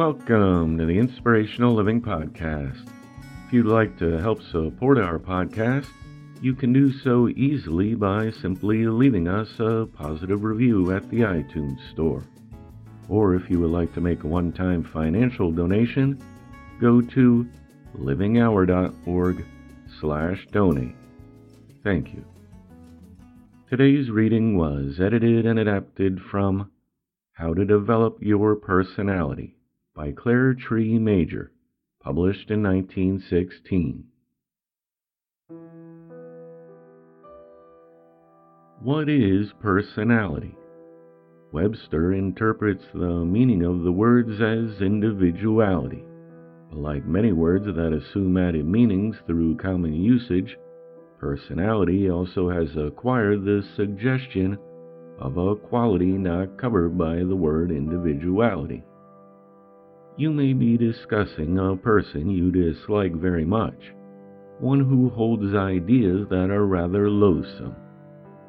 Welcome to the Inspirational Living Podcast. If you'd like to help support our podcast, you can do so easily by simply leaving us a positive review at the iTunes Store. Or if you would like to make a one time financial donation, go to livinghour.org slash donate. Thank you. Today's reading was edited and adapted from How to Develop Your Personality by Clare Tree Major, published in 1916. What is personality? Webster interprets the meaning of the words as individuality. Like many words that assume added meanings through common usage, personality also has acquired the suggestion of a quality not covered by the word individuality. You may be discussing a person you dislike very much, one who holds ideas that are rather loathsome.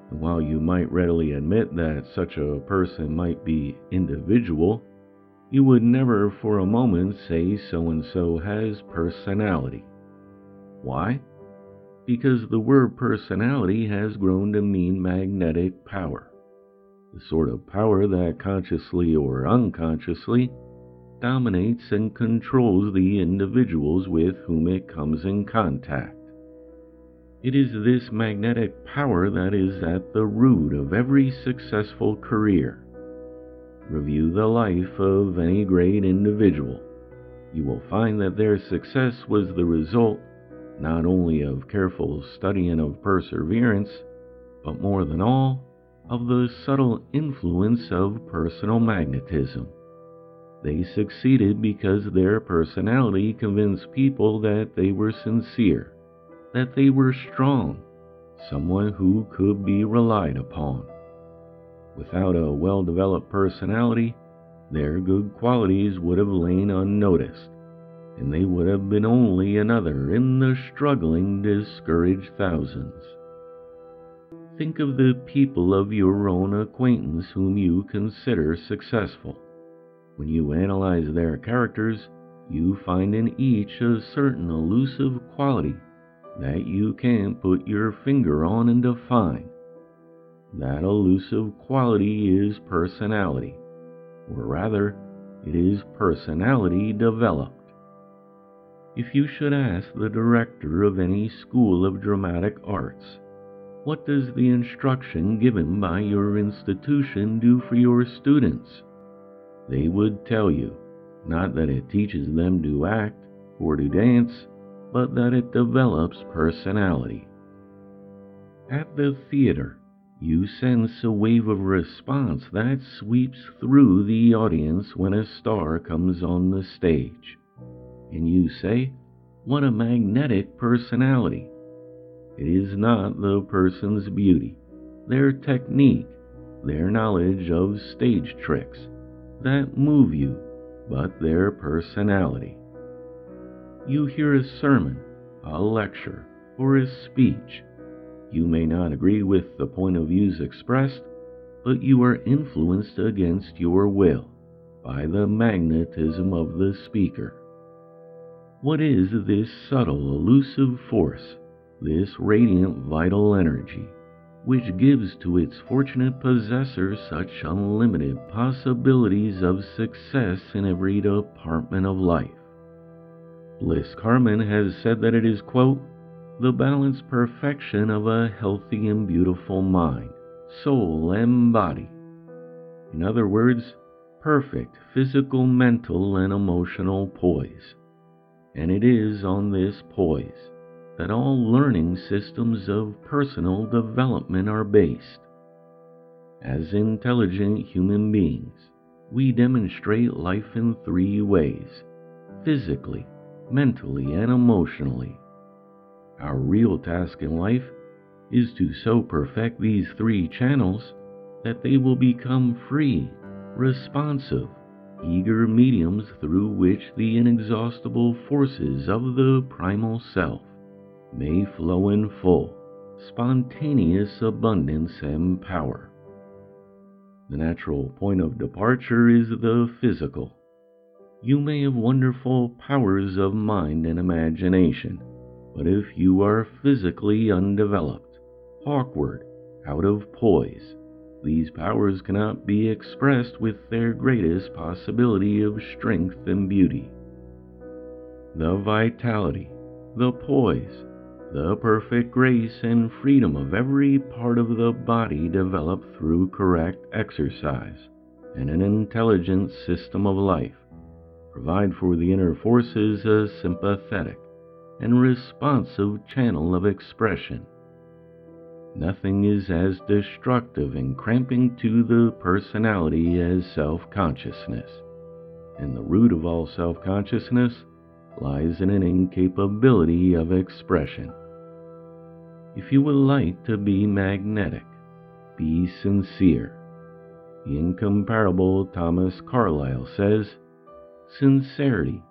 And while you might readily admit that such a person might be individual, you would never for a moment say so and so has personality. Why? Because the word personality has grown to mean magnetic power, the sort of power that consciously or unconsciously dominates and controls the individuals with whom it comes in contact. It is this magnetic power that is at the root of every successful career Review the life of any great individual. You will find that their success was the result not only of careful study and of perseverance, but more than all, of the subtle influence of personal magnetism. They succeeded because their personality convinced people that they were sincere, that they were strong, someone who could be relied upon. Without a well developed personality, their good qualities would have lain unnoticed, and they would have been only another in the struggling, discouraged thousands. Think of the people of your own acquaintance whom you consider successful. When you analyze their characters, you find in each a certain elusive quality that you can't put your finger on and define. That elusive quality is personality, or rather, it is personality developed. If you should ask the director of any school of dramatic arts, what does the instruction given by your institution do for your students? They would tell you not that it teaches them to act or to dance, but that it develops personality. At the theater, you sense a wave of response that sweeps through the audience when a star comes on the stage. And you say, What a magnetic personality! It is not the person's beauty, their technique, their knowledge of stage tricks that move you, but their personality. You hear a sermon, a lecture, or a speech you may not agree with the point of views expressed, but you are influenced against your will by the magnetism of the speaker. What is this subtle, elusive force, this radiant vital energy, which gives to its fortunate possessor such unlimited possibilities of success in every department of life? Bliss Carman has said that it is, quote, the balanced perfection of a healthy and beautiful mind, soul, and body. In other words, perfect physical, mental, and emotional poise. And it is on this poise that all learning systems of personal development are based. As intelligent human beings, we demonstrate life in three ways physically, mentally, and emotionally. Our real task in life is to so perfect these three channels that they will become free, responsive, eager mediums through which the inexhaustible forces of the primal self may flow in full, spontaneous abundance and power. The natural point of departure is the physical. You may have wonderful powers of mind and imagination, but if you are physically undeveloped, awkward, out of poise, these powers cannot be expressed with their greatest possibility of strength and beauty. The vitality, the poise, the perfect grace and freedom of every part of the body develop through correct exercise and an intelligent system of life provide for the inner forces a sympathetic and responsive channel of expression. Nothing is as destructive and cramping to the personality as self consciousness, and the root of all self consciousness lies in an incapability of expression. If you would like to be magnetic, be sincere. The incomparable Thomas Carlyle says, Sincerity,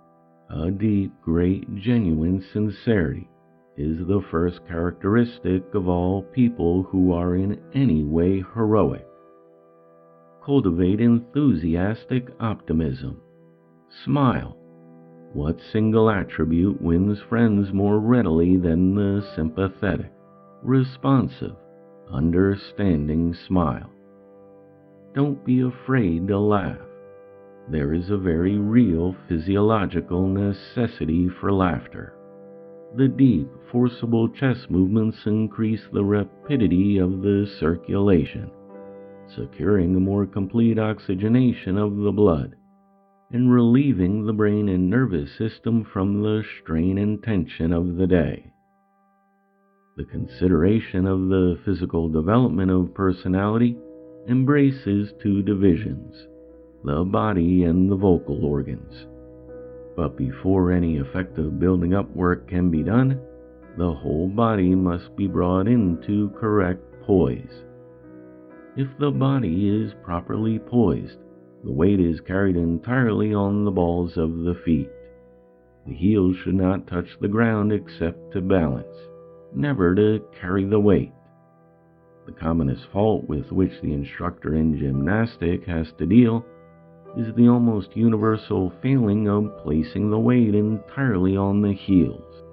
a deep, great, genuine sincerity, is the first characteristic of all people who are in any way heroic. Cultivate enthusiastic optimism. Smile. What single attribute wins friends more readily than the sympathetic, responsive, understanding smile? Don't be afraid to laugh there is a very real physiological necessity for laughter. The deep, forcible chest movements increase the rapidity of the circulation, securing a more complete oxygenation of the blood, and relieving the brain and nervous system from the strain and tension of the day. The consideration of the physical development of personality embraces two divisions the body, and the vocal organs. But before any effective building up work can be done, the whole body must be brought into correct poise. If the body is properly poised, the weight is carried entirely on the balls of the feet. The heels should not touch the ground except to balance, never to carry the weight. The commonest fault with which the instructor in gymnastic has to deal is the almost universal failing of placing the weight entirely on the heels.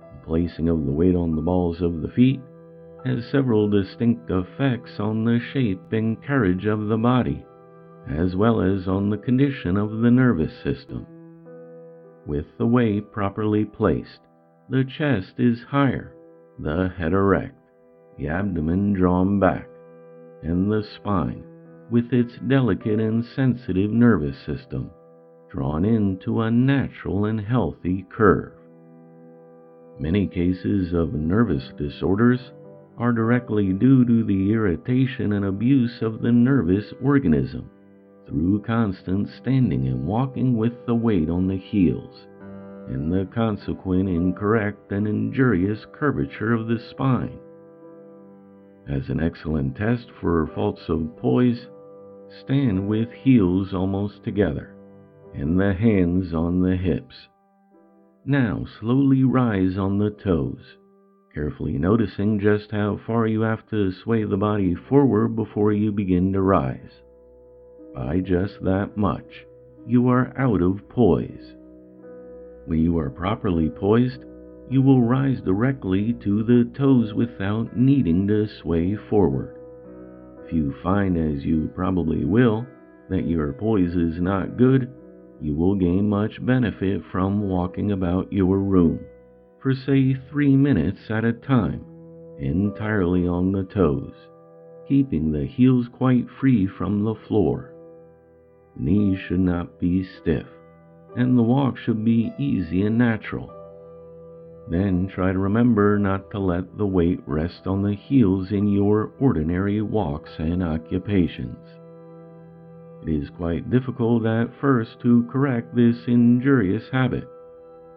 The placing of the weight on the balls of the feet has several distinct effects on the shape and carriage of the body, as well as on the condition of the nervous system. With the weight properly placed, the chest is higher, the head erect, the abdomen drawn back, and the spine with its delicate and sensitive nervous system drawn into a natural and healthy curve. Many cases of nervous disorders are directly due to the irritation and abuse of the nervous organism through constant standing and walking with the weight on the heels, and the consequent incorrect and injurious curvature of the spine. As an excellent test for faults of poise, Stand with heels almost together and the hands on the hips. Now slowly rise on the toes, carefully noticing just how far you have to sway the body forward before you begin to rise. By just that much, you are out of poise. When you are properly poised, you will rise directly to the toes without needing to sway forward. If you find, as you probably will, that your poise is not good, you will gain much benefit from walking about your room for, say, three minutes at a time, entirely on the toes, keeping the heels quite free from the floor. Knees should not be stiff, and the walk should be easy and natural. Then try to remember not to let the weight rest on the heels in your ordinary walks and occupations. It is quite difficult at first to correct this injurious habit.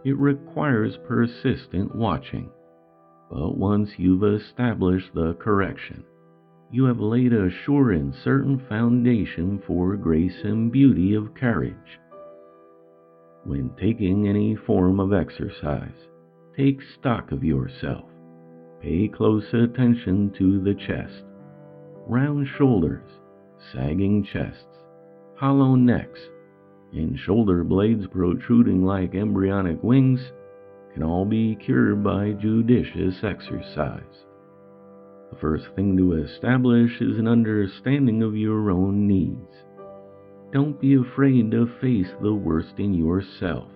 It requires persistent watching. But once you've established the correction, you have laid a sure and certain foundation for grace and beauty of carriage. When taking any form of exercise, Take stock of yourself. Pay close attention to the chest. Round shoulders, sagging chests, hollow necks, and shoulder blades protruding like embryonic wings can all be cured by judicious exercise. The first thing to establish is an understanding of your own needs. Don't be afraid to face the worst in yourself.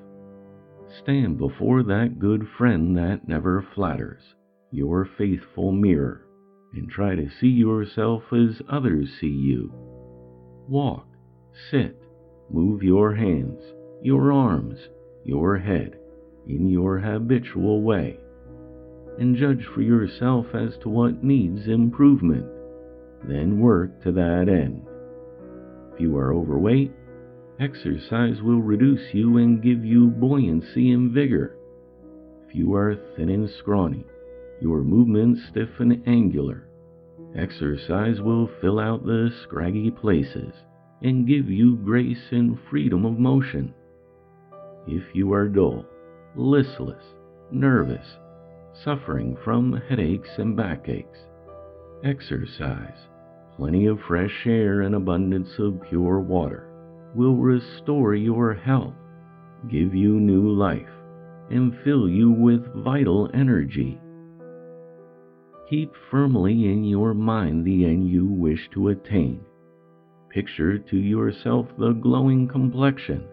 Stand before that good friend that never flatters, your faithful mirror, and try to see yourself as others see you. Walk, sit, move your hands, your arms, your head in your habitual way, and judge for yourself as to what needs improvement. Then work to that end. If you are overweight, exercise will reduce you and give you buoyancy and vigor. If you are thin and scrawny, your movements stiff and angular, exercise will fill out the scraggy places and give you grace and freedom of motion. If you are dull, listless, nervous, suffering from headaches and backaches, exercise Plenty of fresh air and abundance of pure water will restore your health, give you new life, and fill you with vital energy. Keep firmly in your mind the end you wish to attain. Picture to yourself the glowing complexion,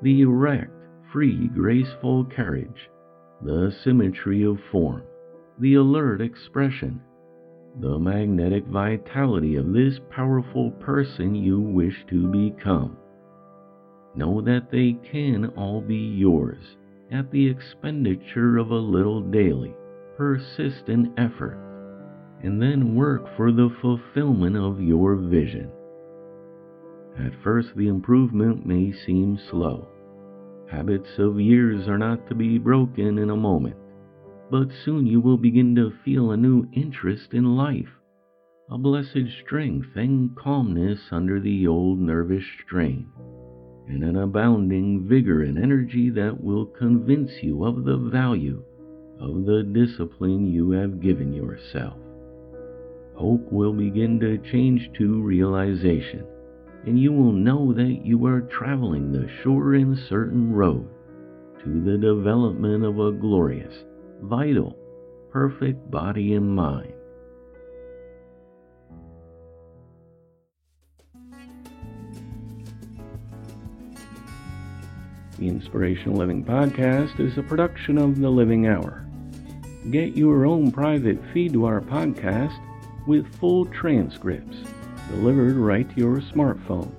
the erect, free, graceful carriage, the symmetry of form, the alert expression the magnetic vitality of this powerful person you wish to become. Know that they can all be yours at the expenditure of a little daily, persistent effort, and then work for the fulfillment of your vision. At first, the improvement may seem slow. Habits of years are not to be broken in a moment but soon you will begin to feel a new interest in life, a blessed strength and calmness under the old nervous strain, and an abounding vigor and energy that will convince you of the value of the discipline you have given yourself. Hope will begin to change to realization, and you will know that you are traveling the sure and certain road to the development of a glorious vital, perfect body and mind. The Inspirational Living Podcast is a production of The Living Hour. Get your own private feed to our podcast with full transcripts delivered right to your smartphone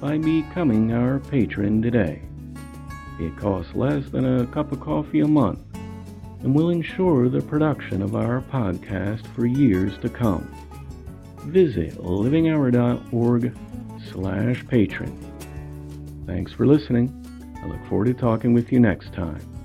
by becoming our patron today. It costs less than a cup of coffee a month and will ensure the production of our podcast for years to come. Visit livinghour.org slash patron. Thanks for listening. I look forward to talking with you next time.